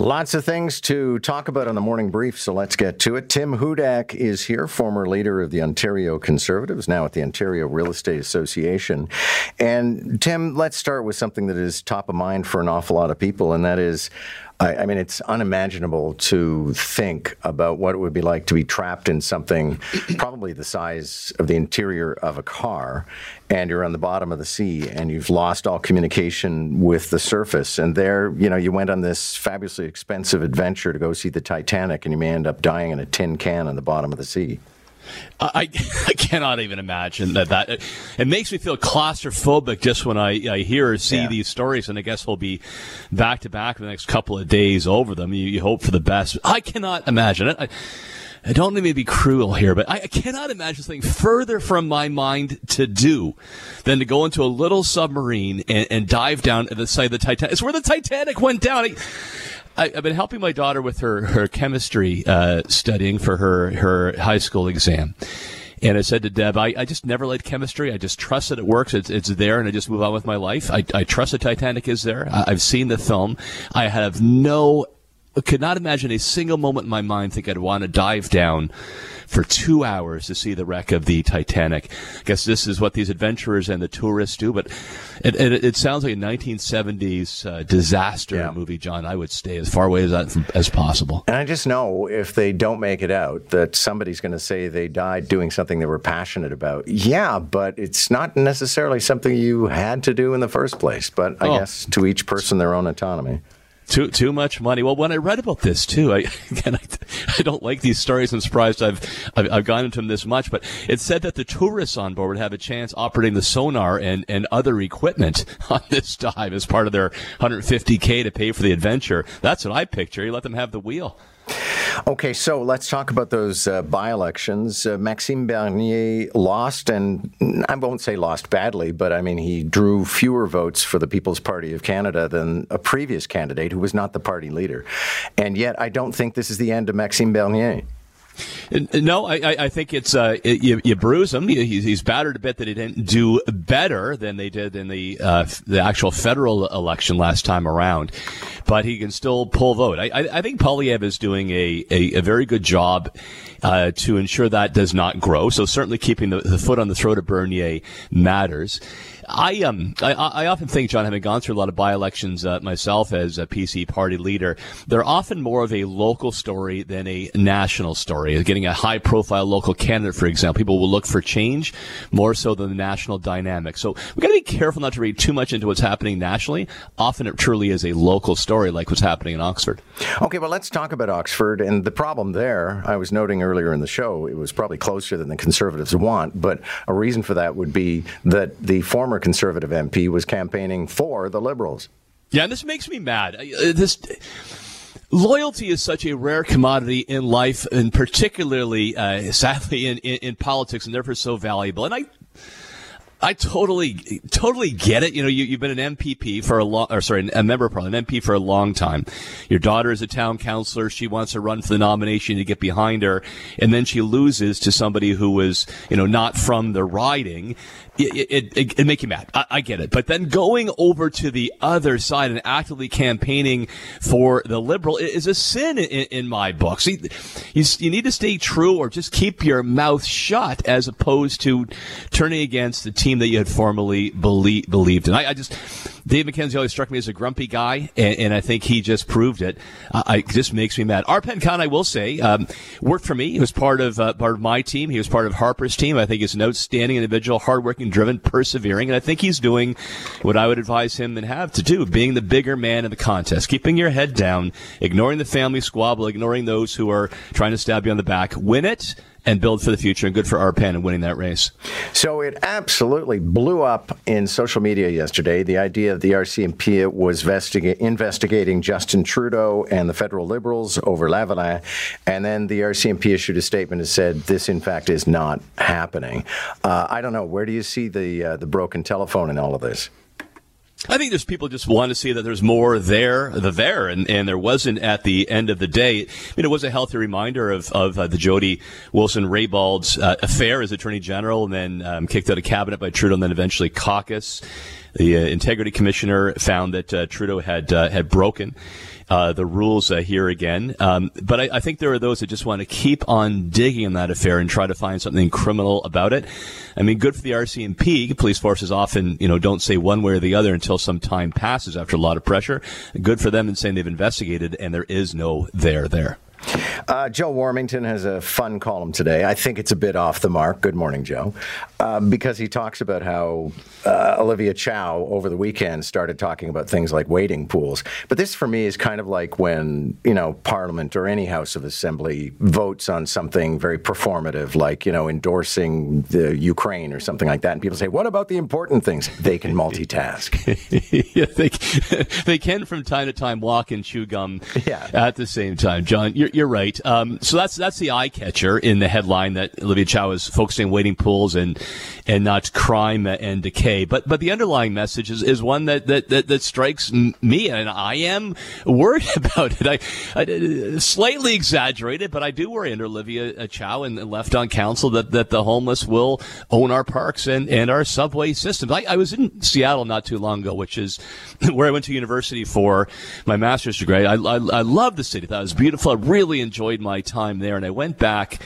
Lots of things to talk about on the morning brief, so let's get to it. Tim Hudak is here, former leader of the Ontario Conservatives, now at the Ontario Real Estate Association. And Tim, let's start with something that is top of mind for an awful lot of people, and that is I, I, mean, it's unimaginable to think about what it would be like to be trapped in something probably the size of the interior of a car, and you're on the bottom of the sea, and you've lost all communication with the surface. And there, you know, you went on this fabulously expensive adventure to go see the Titanic, and you may end up dying in a tin can on the bottom of the sea. I, I cannot even imagine that. That it makes me feel claustrophobic just when I, I hear or see yeah. these stories, and I guess we'll be back to back the next couple of days over them. You, you hope for the best. I cannot imagine it. I, I don't mean to be cruel here, but I, cannot imagine something further from my mind to do than to go into a little submarine and, and dive down at the side of the Titanic. It's where the Titanic went down. I, I, have been helping my daughter with her her chemistry uh, studying for her her high school exam. And I said to Deb, I, I just never liked chemistry. I just trust that it works. It's, it's there, and I just move on with my life. I, I trust the Titanic is there. I, I've seen the film. I have no, could not imagine a single moment in my mind think I'd want to dive down for two hours to see the wreck of the Titanic. I guess this is what these adventurers and the tourists do, but it, it, it sounds like a 1970s uh, disaster yeah. movie, John. I would stay as far away as that as possible. And I just know if they don't make it out that somebody's going to say they died doing something they were passionate about. Yeah, but it's not necessarily something you had to do in the first place. But I oh. guess to each person their own autonomy. Too too much money. Well, when I read about this too, I again I, I don't like these stories. I'm surprised I've, I've, I've gone into them this much. But it said that the tourists on board would have a chance operating the sonar and and other equipment on this dive as part of their 150k to pay for the adventure. That's what I picture. You let them have the wheel. Okay, so let's talk about those uh, by elections. Uh, Maxime Bernier lost, and I won't say lost badly, but I mean, he drew fewer votes for the People's Party of Canada than a previous candidate who was not the party leader. And yet, I don't think this is the end of Maxime Bernier. No, I, I think it's uh, you, you, bruise him. He's, battered a bit that he didn't do better than they did in the uh, the actual federal election last time around, but he can still pull vote. I, I, I think Poilievre is doing a, a, a very good job uh, to ensure that does not grow. So certainly keeping the, the foot on the throat of Bernier matters. I um I, I, often think, John, having gone through a lot of by-elections uh, myself as a PC party leader, they're often more of a local story than a national story. Getting a high-profile local candidate, for example, people will look for change more so than the national dynamic. So we got to be careful not to read too much into what's happening nationally. Often it truly is a local story, like what's happening in Oxford. Okay, well, let's talk about Oxford and the problem there. I was noting earlier in the show it was probably closer than the Conservatives want, but a reason for that would be that the former Conservative MP was campaigning for the Liberals. Yeah, and this makes me mad. Uh, this loyalty is such a rare commodity in life, and particularly, uh, sadly, in, in, in politics, and therefore so valuable. And I I totally, totally get it. You know, you, you've been an MPP for a long, or sorry, a member of parliament, an MP for a long time. Your daughter is a town councilor. She wants to run for the nomination to get behind her. And then she loses to somebody who was, you know, not from the riding it, it, it, make you mad. I, I, get it. But then going over to the other side and actively campaigning for the liberal is a sin in, in my book. See, you, you need to stay true or just keep your mouth shut as opposed to turning against the team that you had formerly believe, believed in. I, I just, Dave MacKenzie always struck me as a grumpy guy, and, and I think he just proved it. Uh, it just makes me mad. Arpan Khan, I will say, um, worked for me. He was part of uh, part of my team. He was part of Harper's team. I think he's an outstanding individual, hardworking, driven, persevering, and I think he's doing what I would advise him and have to do, being the bigger man in the contest, keeping your head down, ignoring the family squabble, ignoring those who are trying to stab you on the back. Win it and build for the future. And good for Arpan in winning that race. So it absolutely blew up in social media yesterday. The idea of the RCMP was investigating Justin Trudeau and the federal Liberals over Lavalin, and then the RCMP issued a statement and said this, in fact, is not happening. Uh, I don't know. Where do you see the uh, the broken telephone in all of this? I think there's people just want to see that there's more there, the there, and, and there wasn't at the end of the day. I mean, it was a healthy reminder of, of uh, the Jody Wilson Raybould's uh, affair as Attorney General, and then um, kicked out of cabinet by Trudeau, and then eventually caucus. The uh, Integrity Commissioner found that uh, Trudeau had uh, had broken uh, the rules uh, here again. Um, but I, I, think there are those that just want to keep on digging in that affair and try to find something criminal about it. I mean, good for the RCMP. Police forces often, you know, don't say one way or the other until some time passes after a lot of pressure. Good for them in saying they've investigated and there is no there there. Uh, Joe Warmington has a fun column today. I think it's a bit off the mark. Good morning, Joe. Uh, because he talks about how uh, Olivia Chow over the weekend started talking about things like wading pools. But this, for me, is kind of like when, you know, Parliament or any House of Assembly votes on something very performative, like, you know, endorsing the Ukraine or something like that. And people say, what about the important things? They can multitask. yeah, they, they can from time to time walk and chew gum yeah. at the same time. John, you're, you're right. Um, so that's that's the eye catcher in the headline that Olivia Chow is focusing on waiting pools and and not crime and decay. But but the underlying message is, is one that, that, that, that strikes me, and I am worried about it. I, I slightly exaggerated, but I do worry under Olivia Chow and left on council that, that the homeless will own our parks and, and our subway systems. I, I was in Seattle not too long ago, which is where I went to university for my master's degree. I, I, I love the city. That was beautiful. I really enjoyed my time there, and I went back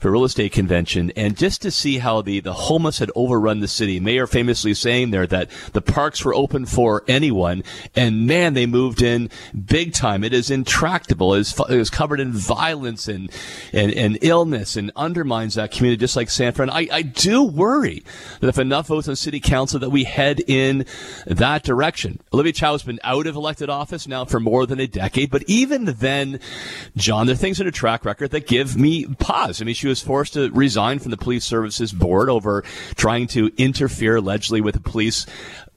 for a real estate convention, and just to see how the, the homeless had overrun the city. Mayor famously saying there that the parks were open for anyone, and man, they moved in big time. It is intractable. It is, it is covered in violence and, and, and illness and undermines that community just like San Fran. I, I do worry that if enough votes on city council that we head in that direction. Olivia Chow has been out of elected office now for more than a decade, but even then, John, there are things in her track record that give me pause. I mean, she was forced to resign from the police services board over trying to interfere allegedly with the police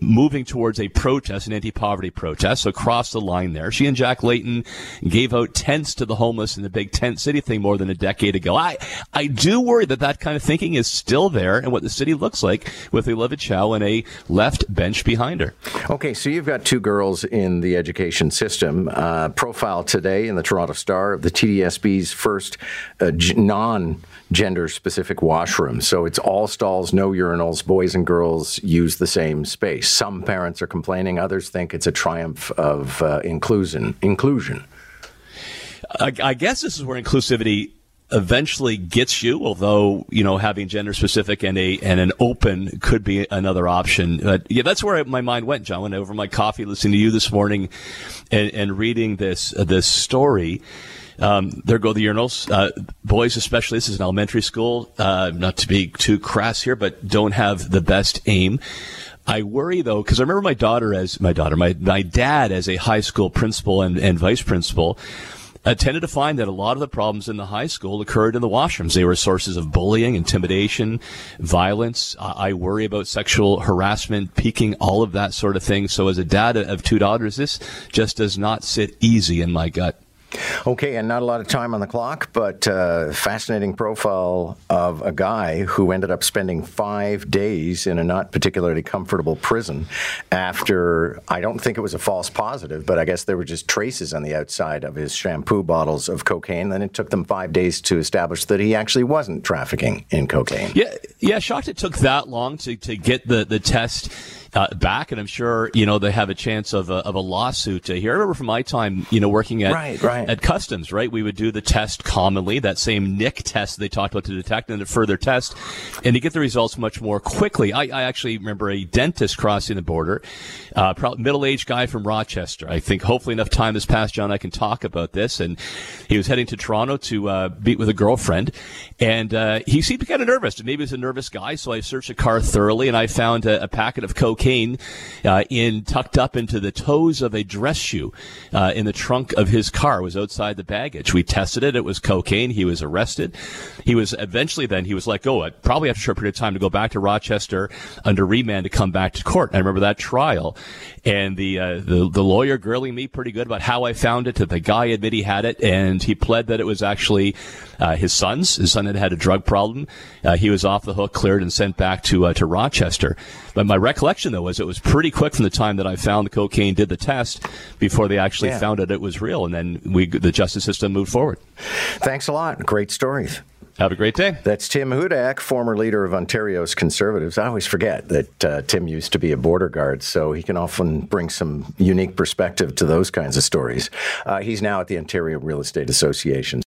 moving towards a protest, an anti-poverty protest. So crossed the line there. She and Jack Layton gave out tents to the homeless in the big tent city thing more than a decade ago. I, I do worry that that kind of thinking is still there and what the city looks like with Olivia Chow and a left bench behind her. Okay, so you've got two girls in the education system. Uh, profile today in the Toronto Star of the TDSB's first uh, non gender specific washroom. So it's all stalls, no urinals. Boys and girls use the same space. Some parents are complaining, others think it's a triumph of uh, inclusion. Inclusion. I, I guess this is where inclusivity eventually gets you, although, you know, having gender specific and a, and an open could be another option. But yeah, that's where my mind went, John, over my coffee listening to you this morning and, and reading this, uh, this story. Um, there go the urinals. Uh, boys, especially, this is an elementary school. Uh, not to be too crass here, but don't have the best aim. I worry though, because I remember my daughter as my daughter, my, my dad as a high school principal and, and vice principal. I tended to find that a lot of the problems in the high school occurred in the washrooms. They were sources of bullying, intimidation, violence. I worry about sexual harassment, peeking, all of that sort of thing. So as a dad of two daughters, this just does not sit easy in my gut. Okay, and not a lot of time on the clock, but uh, fascinating profile of a guy who ended up spending five days in a not particularly comfortable prison after I don't think it was a false positive, but I guess there were just traces on the outside of his shampoo bottles of cocaine. Then it took them five days to establish that he actually wasn't trafficking in cocaine. Yeah, yeah, shocked it took that long to, to get the, the test uh, back, and I'm sure you know they have a chance of a, of a lawsuit uh, here. I remember from my time, you know, working at right, right. at customs, right? We would do the test commonly, that same NIK test they talked about to detect, and a further test, and to get the results much more quickly. I, I actually remember a dentist crossing the border, uh, middle-aged guy from Rochester. I think hopefully enough time has passed, John. I can talk about this, and he was heading to Toronto to uh, meet with a girlfriend, and uh, he seemed kind of nervous. Maybe he was a nervous guy, so I searched the car thoroughly, and I found a, a packet of cocaine uh, in tucked up into the toes of a dress shoe uh, in the trunk of his car. It was outside the baggage. We tested it. It was cocaine. He was arrested. He was eventually then he was let go. Probably after a short period of time to go back to Rochester under remand to come back to court. I remember that trial, and the uh, the, the lawyer grilling me pretty good about how I found it. That the guy admitted he had it, and he pled that it was actually uh, his son's. His son had had a drug problem. Uh, he was off the hook, cleared, and sent back to uh, to Rochester. But my recollection though was it was pretty quick from the time that I found the cocaine, did the test, before they actually yeah. found it it was real, and then we the justice system moved forward. Thanks a lot. Great stories. Have a great day. That's Tim Hudak, former leader of Ontario's Conservatives. I always forget that uh, Tim used to be a border guard, so he can often bring some unique perspective to those kinds of stories. Uh, he's now at the Ontario Real Estate Association.